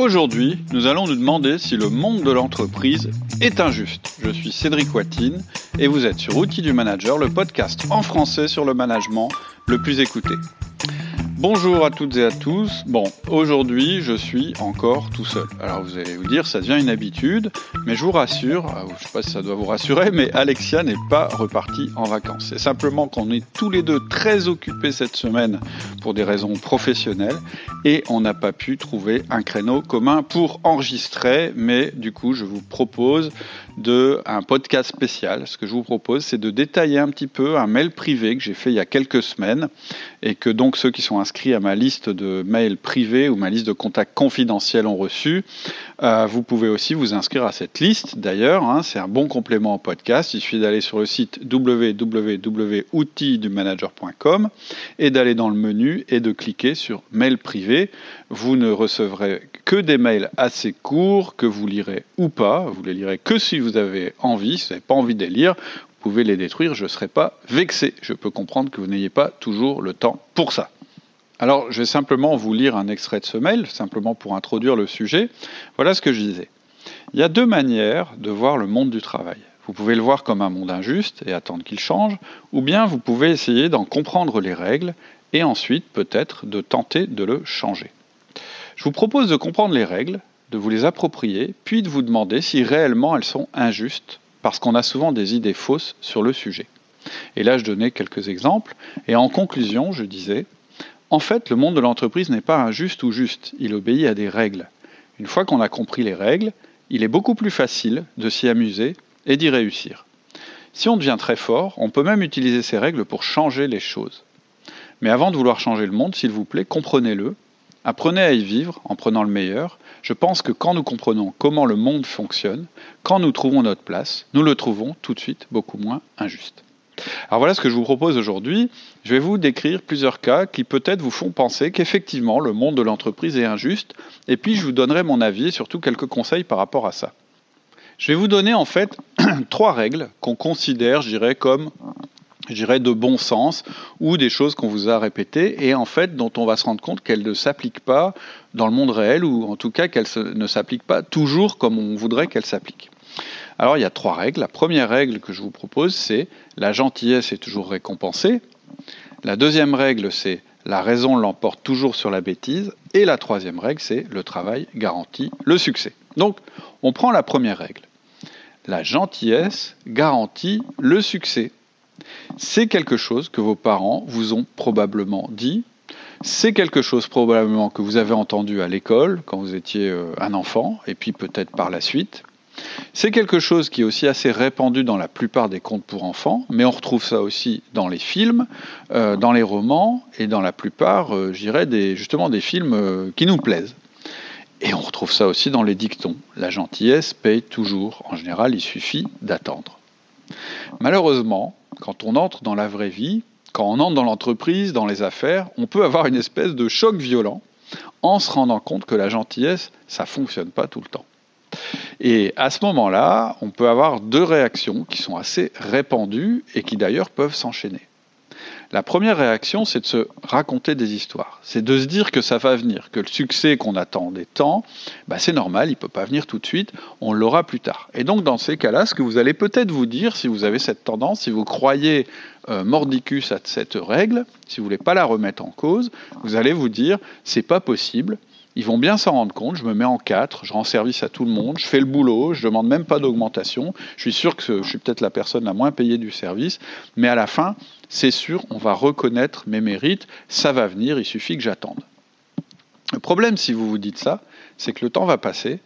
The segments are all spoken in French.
Aujourd'hui, nous allons nous demander si le monde de l'entreprise est injuste. Je suis Cédric Watine et vous êtes sur Outils du Manager, le podcast en français sur le management le plus écouté. Bonjour à toutes et à tous. Bon, aujourd'hui, je suis encore tout seul. Alors vous allez vous dire, ça devient une habitude, mais je vous rassure, ah, je sais pas si ça doit vous rassurer, mais Alexia n'est pas repartie en vacances. C'est simplement qu'on est tous les deux très occupés cette semaine pour des raisons professionnelles et on n'a pas pu trouver un créneau commun pour enregistrer, mais du coup, je vous propose de un podcast spécial. Ce que je vous propose, c'est de détailler un petit peu un mail privé que j'ai fait il y a quelques semaines et que donc ceux qui sont à ma liste de mails privés ou ma liste de contacts confidentiels ont reçu. Euh, vous pouvez aussi vous inscrire à cette liste. D'ailleurs, hein, c'est un bon complément au podcast. Il suffit d'aller sur le site www.outildumanager.com et d'aller dans le menu et de cliquer sur mail privé. Vous ne recevrez que des mails assez courts que vous lirez ou pas. Vous les lirez que si vous avez envie. Si vous n'avez pas envie de les lire, vous pouvez les détruire. Je ne serai pas vexé. Je peux comprendre que vous n'ayez pas toujours le temps pour ça. Alors, je vais simplement vous lire un extrait de ce mail, simplement pour introduire le sujet. Voilà ce que je disais. Il y a deux manières de voir le monde du travail. Vous pouvez le voir comme un monde injuste et attendre qu'il change, ou bien vous pouvez essayer d'en comprendre les règles et ensuite peut-être de tenter de le changer. Je vous propose de comprendre les règles, de vous les approprier, puis de vous demander si réellement elles sont injustes, parce qu'on a souvent des idées fausses sur le sujet. Et là, je donnais quelques exemples, et en conclusion, je disais, en fait, le monde de l'entreprise n'est pas injuste ou juste, il obéit à des règles. Une fois qu'on a compris les règles, il est beaucoup plus facile de s'y amuser et d'y réussir. Si on devient très fort, on peut même utiliser ces règles pour changer les choses. Mais avant de vouloir changer le monde, s'il vous plaît, comprenez-le, apprenez à y vivre en prenant le meilleur. Je pense que quand nous comprenons comment le monde fonctionne, quand nous trouvons notre place, nous le trouvons tout de suite beaucoup moins injuste. Alors voilà ce que je vous propose aujourd'hui. Je vais vous décrire plusieurs cas qui peut-être vous font penser qu'effectivement le monde de l'entreprise est injuste, et puis je vous donnerai mon avis et surtout quelques conseils par rapport à ça. Je vais vous donner en fait trois règles qu'on considère, je comme de bon sens ou des choses qu'on vous a répétées et en fait dont on va se rendre compte qu'elles ne s'appliquent pas dans le monde réel ou en tout cas qu'elles ne s'appliquent pas toujours comme on voudrait qu'elles s'appliquent. Alors il y a trois règles. La première règle que je vous propose, c'est la gentillesse est toujours récompensée. La deuxième règle, c'est la raison l'emporte toujours sur la bêtise. Et la troisième règle, c'est le travail garantit le succès. Donc, on prend la première règle. La gentillesse garantit le succès. C'est quelque chose que vos parents vous ont probablement dit. C'est quelque chose probablement que vous avez entendu à l'école quand vous étiez euh, un enfant, et puis peut-être par la suite. C'est quelque chose qui est aussi assez répandu dans la plupart des contes pour enfants, mais on retrouve ça aussi dans les films, euh, dans les romans et dans la plupart, euh, je dirais, des, justement des films euh, qui nous plaisent. Et on retrouve ça aussi dans les dictons. La gentillesse paye toujours. En général, il suffit d'attendre. Malheureusement, quand on entre dans la vraie vie, quand on entre dans l'entreprise, dans les affaires, on peut avoir une espèce de choc violent en se rendant compte que la gentillesse, ça fonctionne pas tout le temps. Et à ce moment-là, on peut avoir deux réactions qui sont assez répandues et qui d'ailleurs peuvent s'enchaîner. La première réaction, c'est de se raconter des histoires. C'est de se dire que ça va venir, que le succès qu'on attend des temps, bah c'est normal, il ne peut pas venir tout de suite, on l'aura plus tard. Et donc dans ces cas-là, ce que vous allez peut-être vous dire, si vous avez cette tendance, si vous croyez euh, mordicus à cette règle, si vous ne voulez pas la remettre en cause, vous allez vous dire, c'est pas possible, ils vont bien s'en rendre compte. Je me mets en quatre, je rends service à tout le monde, je fais le boulot, je demande même pas d'augmentation. Je suis sûr que je suis peut-être la personne la moins payée du service, mais à la fin, c'est sûr, on va reconnaître mes mérites. Ça va venir, il suffit que j'attende. Le problème, si vous vous dites ça, c'est que le temps va passer,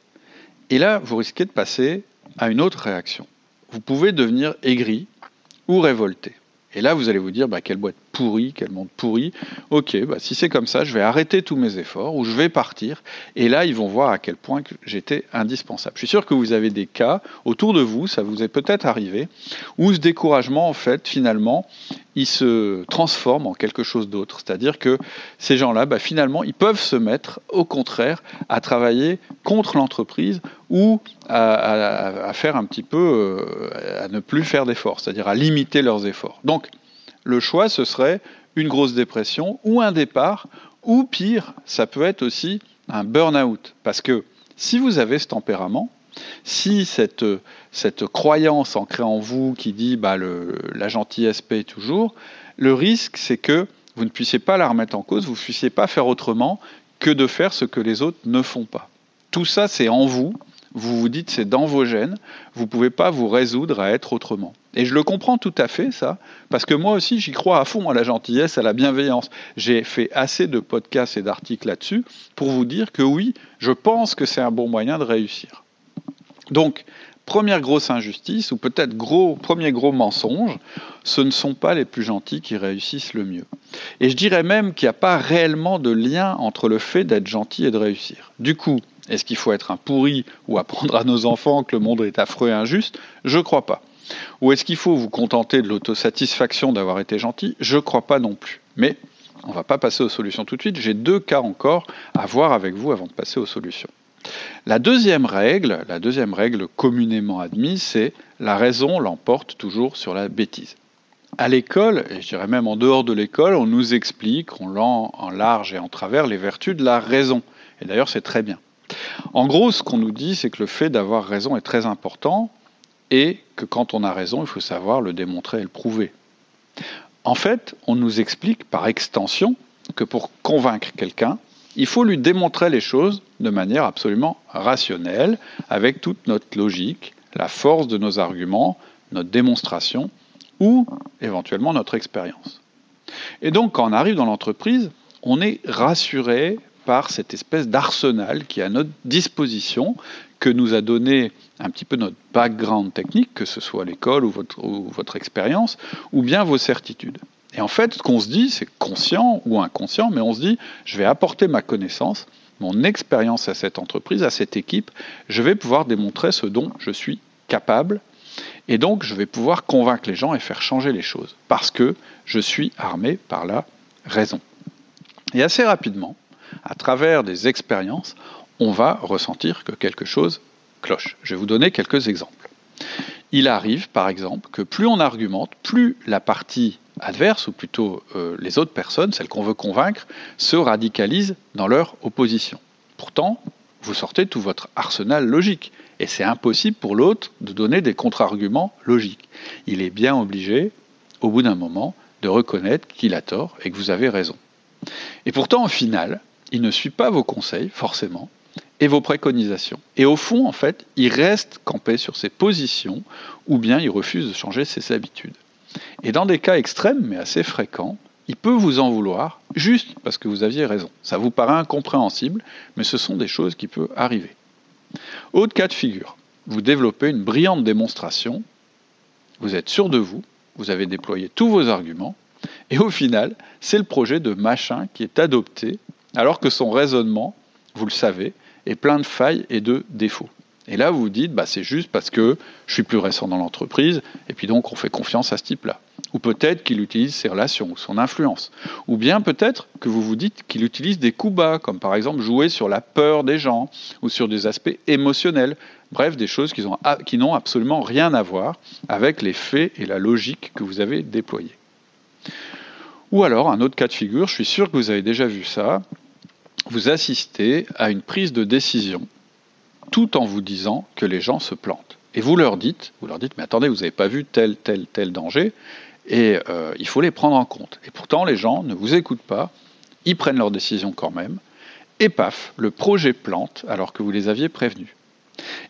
et là, vous risquez de passer à une autre réaction. Vous pouvez devenir aigri ou révolté. Et là, vous allez vous dire, bah, quelle boîte pourrie, quel monde pourri. Ok, bah, si c'est comme ça, je vais arrêter tous mes efforts ou je vais partir. Et là, ils vont voir à quel point j'étais indispensable. Je suis sûr que vous avez des cas autour de vous, ça vous est peut-être arrivé, où ce découragement, en fait, finalement, il se transforme en quelque chose d'autre. C'est-à-dire que ces gens-là, bah, finalement, ils peuvent se mettre, au contraire, à travailler contre l'entreprise ou à, faire un petit peu, euh, à ne plus faire d'efforts, c'est-à-dire à limiter leurs efforts. Donc, le choix, ce serait une grosse dépression ou un départ, ou pire, ça peut être aussi un burn-out. Parce que si vous avez ce tempérament, si cette, cette croyance ancrée en vous qui dit bah, le, la gentillesse paye toujours, le risque c'est que vous ne puissiez pas la remettre en cause, vous ne puissiez pas faire autrement que de faire ce que les autres ne font pas. Tout ça c'est en vous, vous vous dites c'est dans vos gènes, vous ne pouvez pas vous résoudre à être autrement. Et je le comprends tout à fait, ça, parce que moi aussi, j'y crois à fond à la gentillesse, à la bienveillance. J'ai fait assez de podcasts et d'articles là-dessus pour vous dire que oui, je pense que c'est un bon moyen de réussir. Donc, première grosse injustice, ou peut-être premier gros mensonge, ce ne sont pas les plus gentils qui réussissent le mieux. Et je dirais même qu'il n'y a pas réellement de lien entre le fait d'être gentil et de réussir. Du coup, est-ce qu'il faut être un pourri ou apprendre à nos enfants que le monde est affreux et injuste? Je ne crois pas. Ou est-ce qu'il faut vous contenter de l'autosatisfaction d'avoir été gentil? Je ne crois pas non plus. Mais on ne va pas passer aux solutions tout de suite. J'ai deux cas encore à voir avec vous avant de passer aux solutions. La deuxième règle, la deuxième règle communément admise, c'est la raison l'emporte toujours sur la bêtise. À l'école, et je dirais même en dehors de l'école, on nous explique on en large et en travers les vertus de la raison. Et d'ailleurs, c'est très bien. En gros, ce qu'on nous dit, c'est que le fait d'avoir raison est très important et que quand on a raison, il faut savoir le démontrer et le prouver. En fait, on nous explique par extension que pour convaincre quelqu'un, il faut lui démontrer les choses de manière absolument rationnelle, avec toute notre logique, la force de nos arguments, notre démonstration ou éventuellement notre expérience. Et donc quand on arrive dans l'entreprise, on est rassuré par cette espèce d'arsenal qui est à notre disposition, que nous a donné un petit peu notre background technique, que ce soit l'école ou votre, expérience, ou bien vos certitudes. Et en fait, ce qu'on se dit, c'est conscient ou inconscient, mais on se dit, je vais apporter ma connaissance, mon expérience à cette entreprise, à cette équipe, je vais pouvoir démontrer ce dont je suis capable, et donc je vais pouvoir convaincre les gens et faire changer les choses, parce que je suis armé par la raison. Et assez rapidement, à travers des expériences, on va ressentir que quelque chose cloche. Je vais vous donner quelques exemples. Il arrive, par exemple, que plus on argumente, plus la partie adverse, ou plutôt euh, les autres personnes, celles qu'on veut convaincre, se radicalisent dans leur opposition. Pourtant, vous sortez tout votre arsenal logique, et c'est impossible pour l'autre de donner des contre-arguments logiques. Il est bien obligé, au bout d'un moment, de reconnaître qu'il a tort et que vous avez raison. Et pourtant, au final, il ne suit pas vos conseils, forcément, et vos préconisations. Et au fond, en fait, il reste campé sur ses positions, ou bien il refuse de changer ses habitudes. Et dans des cas extrêmes, mais assez fréquents, il peut vous en vouloir juste parce que vous aviez raison. Ça vous paraît incompréhensible, mais ce sont des choses qui peuvent arriver. Autre cas de figure, vous développez une brillante démonstration, vous êtes sûr de vous, vous avez déployé tous vos arguments, et au final, c'est le projet de machin qui est adopté alors que son raisonnement, vous le savez, est plein de failles et de défauts. Et là, vous vous dites, bah, c'est juste parce que je suis plus récent dans l'entreprise, et puis donc on fait confiance à ce type-là. Ou peut-être qu'il utilise ses relations ou son influence. Ou bien peut-être que vous vous dites qu'il utilise des coups bas, comme par exemple jouer sur la peur des gens, ou sur des aspects émotionnels. Bref, des choses qui n'ont absolument rien à voir avec les faits et la logique que vous avez déployés. Ou alors, un autre cas de figure, je suis sûr que vous avez déjà vu ça, vous assistez à une prise de décision tout en vous disant que les gens se plantent. Et vous leur dites, vous leur dites, mais attendez, vous n'avez pas vu tel, tel, tel danger, et euh, il faut les prendre en compte. Et pourtant, les gens ne vous écoutent pas, ils prennent leur décision quand même, et paf, le projet plante alors que vous les aviez prévenus.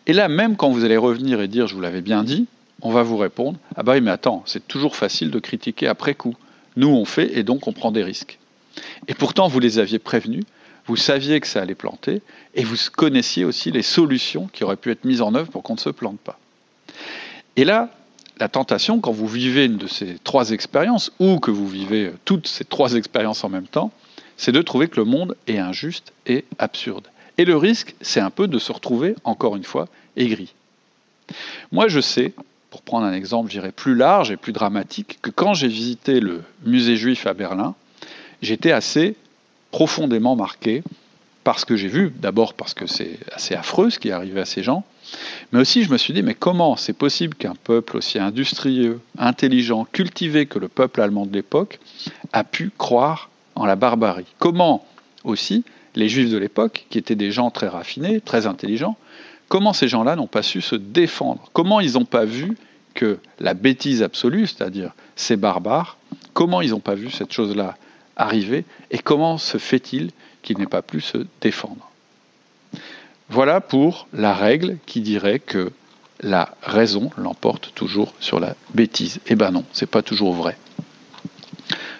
Et là, même quand vous allez revenir et dire, je vous l'avais bien dit, on va vous répondre, ah bah oui, mais attends, c'est toujours facile de critiquer après coup. Nous, on fait et donc on prend des risques. Et pourtant, vous les aviez prévenus, vous saviez que ça allait planter, et vous connaissiez aussi les solutions qui auraient pu être mises en œuvre pour qu'on ne se plante pas. Et là, la tentation, quand vous vivez une de ces trois expériences, ou que vous vivez toutes ces trois expériences en même temps, c'est de trouver que le monde est injuste et absurde. Et le risque, c'est un peu de se retrouver, encore une fois, aigri. Moi, je sais, pour prendre un exemple, je plus large et plus dramatique, que quand j'ai visité le musée juif à Berlin, j'étais assez profondément marqué parce que j'ai vu, d'abord parce que c'est assez affreux ce qui est arrivé à ces gens, mais aussi je me suis dit, mais comment c'est possible qu'un peuple aussi industrieux, intelligent, cultivé que le peuple allemand de l'époque a pu croire en la barbarie? Comment aussi les juifs de l'époque, qui étaient des gens très raffinés, très intelligents, comment ces gens-là n'ont pas su se défendre? Comment ils n'ont pas vu que la bêtise absolue, c'est-à-dire ces barbares, comment ils n'ont pas vu cette chose-là arriver et comment se fait-il qu'ils n'aient pas pu se défendre Voilà pour la règle qui dirait que la raison l'emporte toujours sur la bêtise. Eh ben non, c'est pas toujours vrai.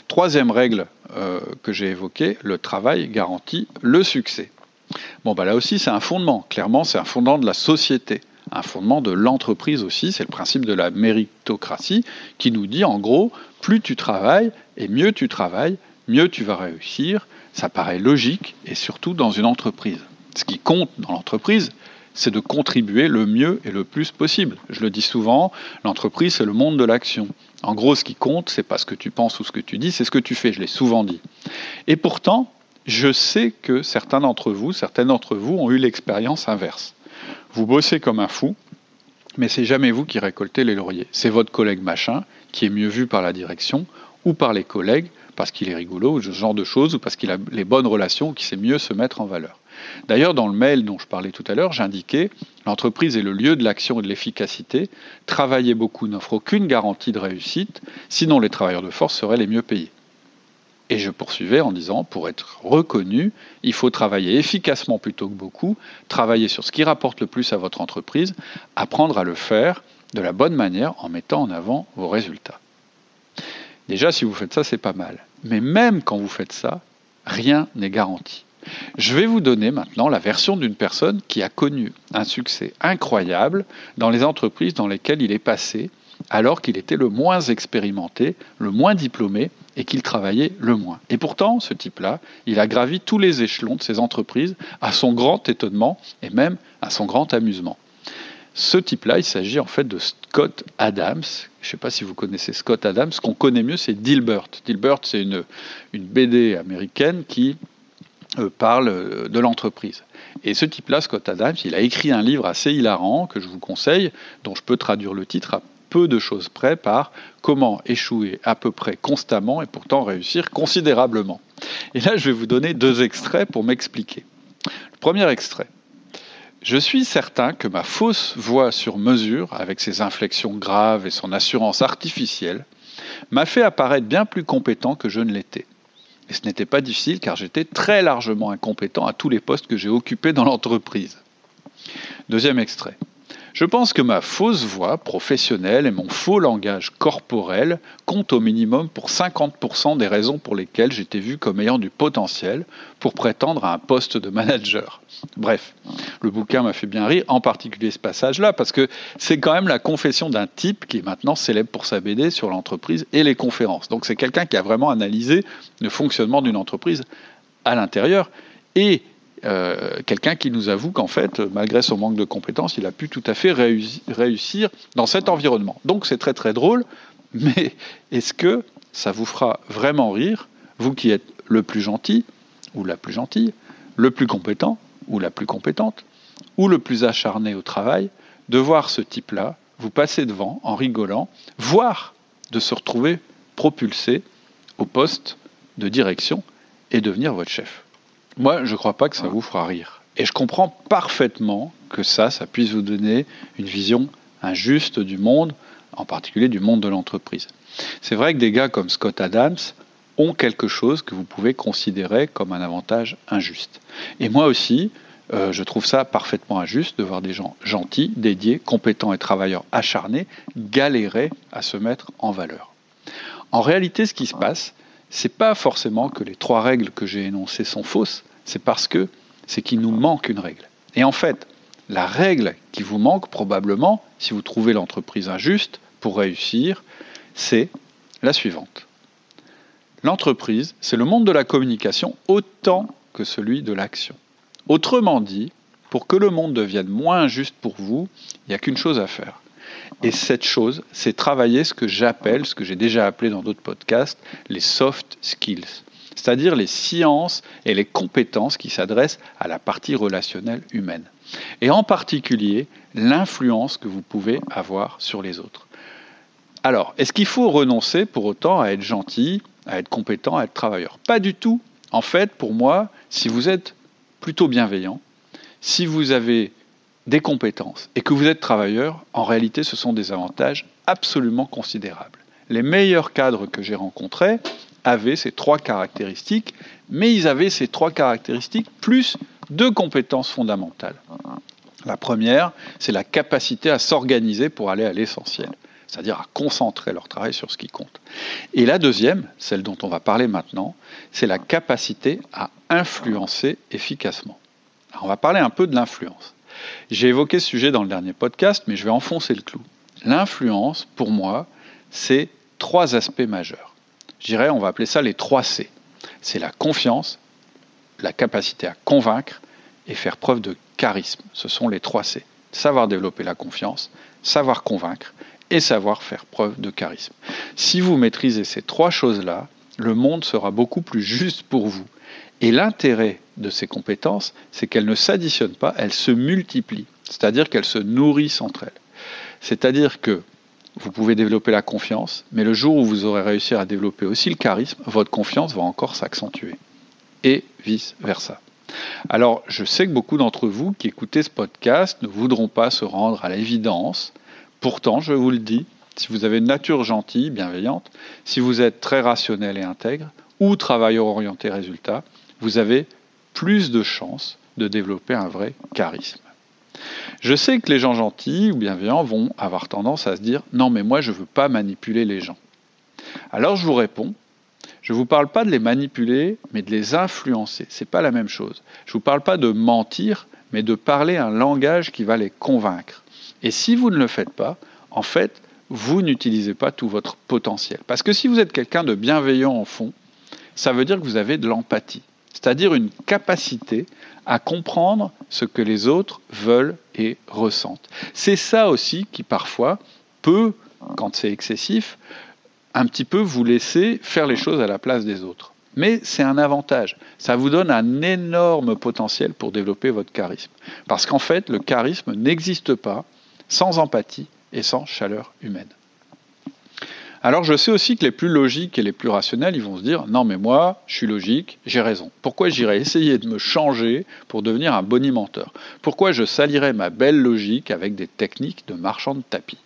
Troisième règle euh, que j'ai évoquée, le travail garantit le succès. Bon, bah là aussi, c'est un fondement. Clairement, c'est un fondement de la société, un fondement de l'entreprise aussi. C'est le principe de la méritocratie qui nous dit, en gros, plus tu travailles et mieux tu travailles, mieux tu vas réussir. Ça paraît logique et surtout dans une entreprise. Ce qui compte dans l'entreprise, c'est de contribuer le mieux et le plus possible. Je le dis souvent, l'entreprise, c'est le monde de l'action. En gros, ce qui compte, c'est pas ce que tu penses ou ce que tu dis, c'est ce que tu fais. Je l'ai souvent dit. Et pourtant, je sais que certains d'entre vous, certaines d'entre vous ont eu l'expérience inverse. Vous bossez comme un fou, mais c'est jamais vous qui récoltez les lauriers. C'est votre collègue machin qui est mieux vu par la direction ou par les collègues parce qu'il est rigolo ou ce genre de choses ou parce qu'il a les bonnes relations qu'il sait mieux se mettre en valeur. D'ailleurs, dans le mail dont je parlais tout à l'heure, j'indiquais l'entreprise est le lieu de l'action et de l'efficacité. Travailler beaucoup n'offre aucune garantie de réussite, sinon les travailleurs de force seraient les mieux payés. Et je poursuivais en disant, pour être reconnu, il faut travailler efficacement plutôt que beaucoup, travailler sur ce qui rapporte le plus à votre entreprise, apprendre à le faire de la bonne manière en mettant en avant vos résultats. Déjà, si vous faites ça, c'est pas mal. Mais même quand vous faites ça, rien n'est garanti. Je vais vous donner maintenant la version d'une personne qui a connu un succès incroyable dans les entreprises dans lesquelles il est passé, alors qu'il était le moins expérimenté, le moins diplômé et qu'il travaillait le moins. Et pourtant, ce type-là, il a gravi tous les échelons de ses entreprises à son grand étonnement et même à son grand amusement. Ce type-là, il s'agit en fait de Scott Adams. Je ne sais pas si vous connaissez Scott Adams. Ce qu'on connaît mieux, c'est Dilbert. Dilbert, c'est une, une BD américaine qui euh, parle euh, de l'entreprise. Et ce type-là, Scott Adams, il a écrit un livre assez hilarant que je vous conseille, dont je peux traduire le titre à peu de choses près par Comment échouer à peu près constamment et pourtant réussir considérablement. Et là, je vais vous donner deux extraits pour m'expliquer. Le premier extrait. Je suis certain que ma fausse voix sur mesure, avec ses inflexions graves et son assurance artificielle, m'a fait apparaître bien plus compétent que je ne l'étais. Et ce n'était pas difficile car j'étais très largement incompétent à tous les postes que j'ai occupés dans l'entreprise. Deuxième extrait. Je pense que ma fausse voix professionnelle et mon faux langage corporel comptent au minimum pour 50% des raisons pour lesquelles j'étais vu comme ayant du potentiel pour prétendre à un poste de manager. Bref, le bouquin m'a fait bien rire, en particulier ce passage-là, parce que c'est quand même la confession d'un type qui est maintenant célèbre pour sa BD sur l'entreprise et les conférences. Donc c'est quelqu'un qui a vraiment analysé le fonctionnement d'une entreprise à l'intérieur et euh, quelqu'un qui nous avoue qu'en fait, malgré son manque de compétences, il a pu tout à fait réussir dans cet environnement. Donc c'est très très drôle, mais est-ce que ça vous fera vraiment rire, vous qui êtes le plus gentil ou la plus gentille, le plus compétent ou la plus compétente, ou le plus acharné au travail, de voir ce type-là vous passer devant en rigolant, voire de se retrouver propulsé au poste de direction et devenir votre chef? Moi, je ne crois pas que ça vous fera rire. Et je comprends parfaitement que ça, ça puisse vous donner une vision injuste du monde, en particulier du monde de l'entreprise. C'est vrai que des gars comme Scott Adams ont quelque chose que vous pouvez considérer comme un avantage injuste. Et moi aussi, euh, je trouve ça parfaitement injuste de voir des gens gentils, dédiés, compétents et travailleurs acharnés galérer à se mettre en valeur. En réalité, ce qui se passe, c'est pas forcément que les trois règles que j'ai énoncées sont fausses, c'est parce que c'est qu'il nous manque une règle. Et en fait, la règle qui vous manque probablement, si vous trouvez l'entreprise injuste pour réussir, c'est la suivante. L'entreprise, c'est le monde de la communication autant que celui de l'action. Autrement dit, pour que le monde devienne moins injuste pour vous, il n'y a qu'une chose à faire. Et cette chose, c'est travailler ce que j'appelle, ce que j'ai déjà appelé dans d'autres podcasts, les soft skills, c'est-à-dire les sciences et les compétences qui s'adressent à la partie relationnelle humaine. Et en particulier, l'influence que vous pouvez avoir sur les autres. Alors, est-ce qu'il faut renoncer pour autant à être gentil, à être compétent, à être travailleur? Pas du tout. En fait, pour moi, si vous êtes plutôt bienveillant, si vous avez des compétences et que vous êtes travailleur, en réalité, ce sont des avantages absolument considérables. Les meilleurs cadres que j'ai rencontrés avaient ces trois caractéristiques, mais ils avaient ces trois caractéristiques plus deux compétences fondamentales. La première, c'est la capacité à s'organiser pour aller à l'essentiel, c'est-à-dire à concentrer leur travail sur ce qui compte. Et la deuxième, celle dont on va parler maintenant, c'est la capacité à influencer efficacement. on va parler un peu de l'influence. J'ai évoqué ce sujet dans le dernier podcast, mais je vais enfoncer le clou. L'influence, pour moi, c'est trois aspects majeurs. Je dirais, on va appeler ça les trois C. C'est la confiance, la capacité à convaincre et faire preuve de charisme. Ce sont les trois C. Savoir développer la confiance, savoir convaincre et savoir faire preuve de charisme. Si vous maîtrisez ces trois choses-là, le monde sera beaucoup plus juste pour vous. Et l'intérêt de ces compétences, c'est qu'elles ne s'additionnent pas, elles se multiplient, c'est-à-dire qu'elles se nourrissent entre elles. C'est-à-dire que vous pouvez développer la confiance, mais le jour où vous aurez réussi à développer aussi le charisme, votre confiance va encore s'accentuer. Et vice-versa. Alors, je sais que beaucoup d'entre vous qui écoutez ce podcast ne voudront pas se rendre à l'évidence. Pourtant, je vous le dis, si vous avez une nature gentille, bienveillante, si vous êtes très rationnel et intègre, ou travailleur orienté résultat, vous avez plus de chances de développer un vrai charisme. Je sais que les gens gentils ou bienveillants vont avoir tendance à se dire non mais moi je ne veux pas manipuler les gens. Alors je vous réponds, je ne vous parle pas de les manipuler, mais de les influencer. Ce n'est pas la même chose. Je ne vous parle pas de mentir, mais de parler un langage qui va les convaincre. Et si vous ne le faites pas, en fait, vous n'utilisez pas tout votre potentiel. Parce que si vous êtes quelqu'un de bienveillant en fond, ça veut dire que vous avez de l'empathie c'est-à-dire une capacité à comprendre ce que les autres veulent et ressentent. C'est ça aussi qui parfois peut, quand c'est excessif, un petit peu vous laisser faire les choses à la place des autres. Mais c'est un avantage. Ça vous donne un énorme potentiel pour développer votre charisme. Parce qu'en fait, le charisme n'existe pas sans empathie et sans chaleur humaine. Alors je sais aussi que les plus logiques et les plus rationnels, ils vont se dire non mais moi, je suis logique, j'ai raison. Pourquoi j'irais essayer de me changer pour devenir un bonimenteur? Pourquoi je salirais ma belle logique avec des techniques de marchand de tapis?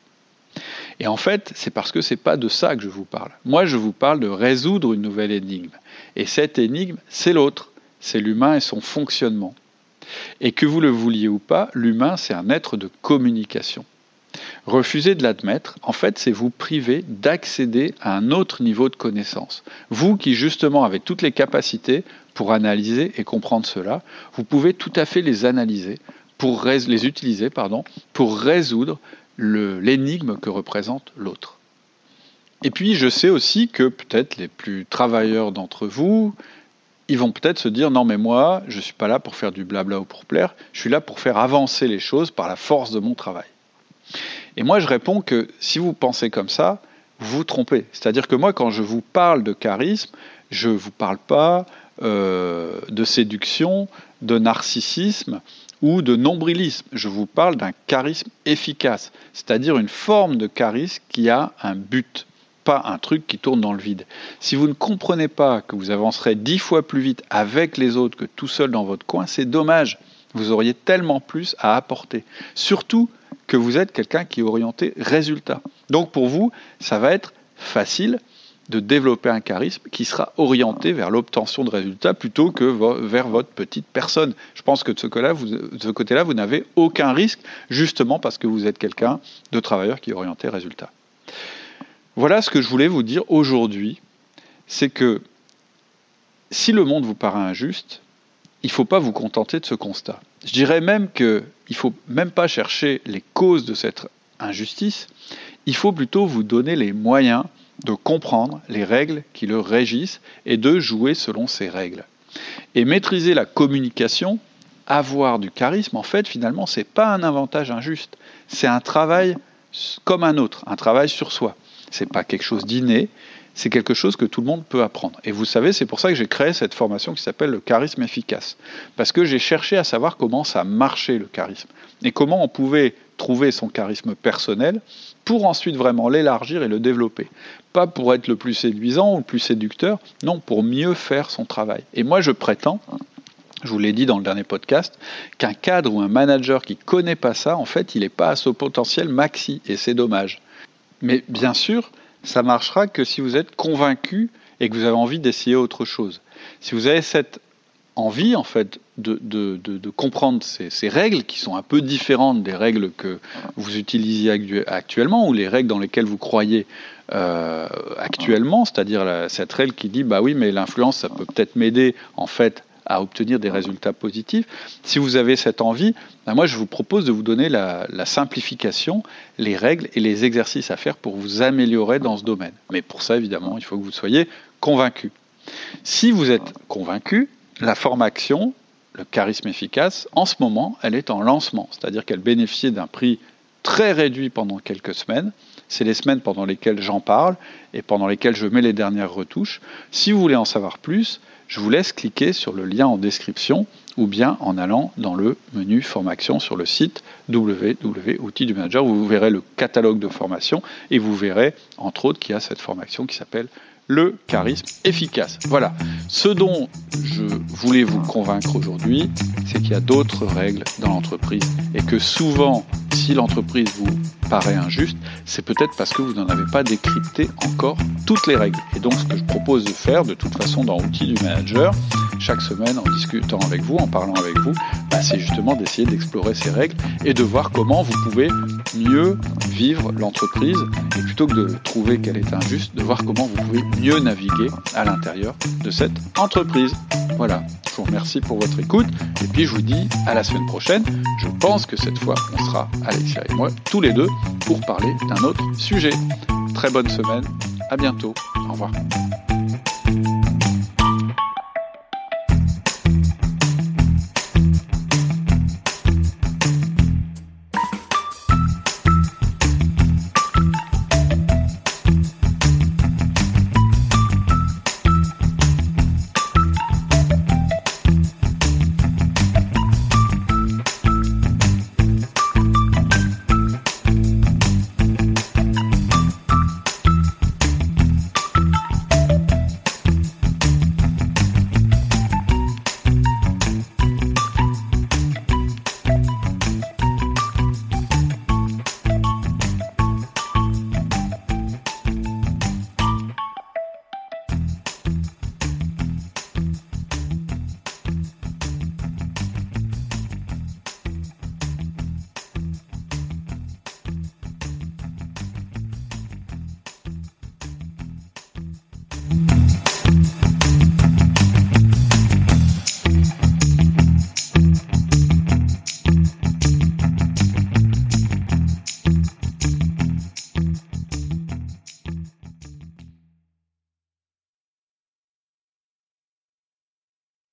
Et en fait, c'est parce que c'est pas de ça que je vous parle. Moi, je vous parle de résoudre une nouvelle énigme. Et cette énigme, c'est l'autre, c'est l'humain et son fonctionnement. Et que vous le vouliez ou pas, l'humain, c'est un être de communication. Refuser de l'admettre, en fait, c'est vous priver d'accéder à un autre niveau de connaissance. Vous qui justement avez toutes les capacités pour analyser et comprendre cela, vous pouvez tout à fait les analyser, pour les utiliser pardon, pour résoudre l'énigme que représente l'autre. Et puis je sais aussi que peut-être les plus travailleurs d'entre vous, ils vont peut-être se dire non mais moi, je ne suis pas là pour faire du blabla ou pour plaire, je suis là pour faire avancer les choses par la force de mon travail. Et moi, je réponds que si vous pensez comme ça, vous vous trompez. C'est-à-dire que moi, quand je vous parle de charisme, je ne vous parle pas euh, de séduction, de narcissisme ou de nombrilisme. Je vous parle d'un charisme efficace, c'est-à-dire une forme de charisme qui a un but, pas un truc qui tourne dans le vide. Si vous ne comprenez pas que vous avancerez dix fois plus vite avec les autres que tout seul dans votre coin, c'est dommage. Vous auriez tellement plus à apporter. Surtout que vous êtes quelqu'un qui est orienté résultat. Donc pour vous, ça va être facile de développer un charisme qui sera orienté vers l'obtention de résultats plutôt que vers votre petite personne. Je pense que de ce côté-là, vous, n'avez aucun risque, justement parce que vous êtes quelqu'un de travailleur qui est orienté résultat. Voilà ce que je voulais vous dire aujourd'hui, c'est que si le monde vous paraît injuste, il ne faut pas vous contenter de ce constat. Je dirais même qu'il ne faut même pas chercher les causes de cette injustice, il faut plutôt vous donner les moyens de comprendre les règles qui le régissent et de jouer selon ces règles. Et maîtriser la communication, avoir du charisme, en fait, finalement, ce n'est pas un avantage injuste, c'est un travail comme un autre, un travail sur soi. Ce n'est pas quelque chose d'inné, c'est quelque chose que tout le monde peut apprendre. Et vous savez, c'est pour ça que j'ai créé cette formation qui s'appelle le charisme efficace. Parce que j'ai cherché à savoir comment ça marchait le charisme. Et comment on pouvait trouver son charisme personnel pour ensuite vraiment l'élargir et le développer. Pas pour être le plus séduisant ou le plus séducteur, non, pour mieux faire son travail. Et moi, je prétends je vous l'ai dit dans le dernier podcast, qu'un cadre ou un manager qui ne connaît pas ça, en fait, il n'est pas à son potentiel maxi, et c'est dommage. Mais bien sûr, ça marchera que si vous êtes convaincu et que vous avez envie d'essayer autre chose. Si vous avez cette envie, en fait, de, de, comprendre ces, règles qui sont un peu différentes des règles que vous utilisiez actuellement ou les règles dans lesquelles vous croyez euh, actuellement, c'est-à-dire cette règle qui dit bah oui, mais l'influence, ça peut peut-être m'aider en fait à obtenir des résultats positifs. Si vous avez cette envie, ben moi je vous propose de vous donner la, simplification, les règles et les exercices à faire pour vous améliorer dans ce domaine. Mais pour ça, évidemment, il faut que vous soyez convaincu. Si vous êtes convaincu, la formation, le charisme efficace, en ce moment, elle est en lancement, c'est-à-dire qu'elle bénéficie d'un prix très réduit pendant quelques semaines. C'est les semaines pendant lesquelles j'en parle et pendant lesquelles je mets les dernières retouches. Si vous voulez en savoir plus, je vous laisse cliquer sur le lien en description ou bien en allant dans le menu formation sur le site www.outils du manager. Vous verrez le catalogue de formation et vous verrez entre autres qu'il y a cette formation qui s'appelle le charisme efficace. Voilà. Ce dont je voulais vous convaincre aujourd'hui, c'est qu'il y a d'autres règles dans l'entreprise et que souvent, si l'entreprise vous paraît injuste, c'est peut-être parce que vous n'en avez pas décrypté encore toutes les règles. Et donc, ce que je propose de faire, de toute façon, dans l'outil du manager, chaque semaine, en discutant avec vous, en parlant avec vous, bah, c'est justement d'essayer d'explorer ces règles et de voir comment vous pouvez mieux vivre l'entreprise et plutôt que de trouver qu'elle est injuste, de voir comment vous pouvez mieux naviguer à l'intérieur de cette entreprise. Voilà, je vous remercie pour votre écoute et puis je vous dis à la semaine prochaine. Je pense que cette fois, on sera, Alexia et moi, tous les deux, pour parler d'un autre sujet. Très bonne semaine, à bientôt, au revoir.